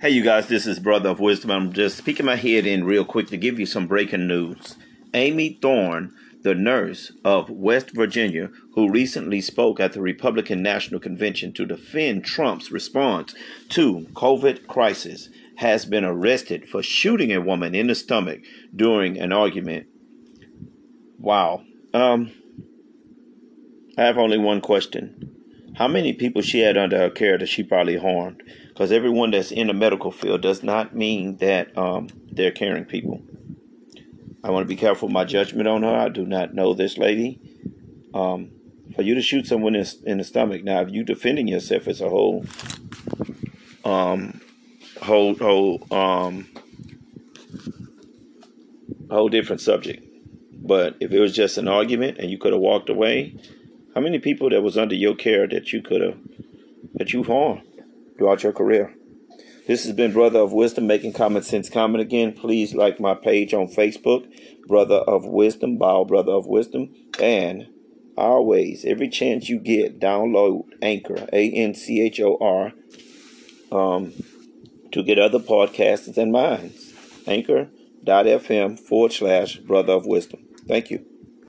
Hey, you guys, this is Brother of Wisdom. I'm just peeking my head in real quick to give you some breaking news. Amy Thorne, the nurse of West Virginia, who recently spoke at the Republican National Convention to defend Trump's response to COVID crisis, has been arrested for shooting a woman in the stomach during an argument. Wow. Um, I have only one question. How many people she had under her care that she probably harmed? Because everyone that's in the medical field does not mean that um, they're caring people. I want to be careful with my judgment on her. I do not know this lady. Um, for you to shoot someone in, in the stomach, now if you defending yourself, it's a whole, um, whole, whole, um, whole different subject. But if it was just an argument and you could have walked away, how many people that was under your care that you could have that you harmed throughout your career? This has been Brother of Wisdom making common sense comment again. Please like my page on Facebook, Brother of Wisdom, Bow Brother of Wisdom, and always every chance you get, download Anchor, A N C H O R, um, to get other podcasts and minds. Anchor.fm forward slash Brother of Wisdom. Thank you.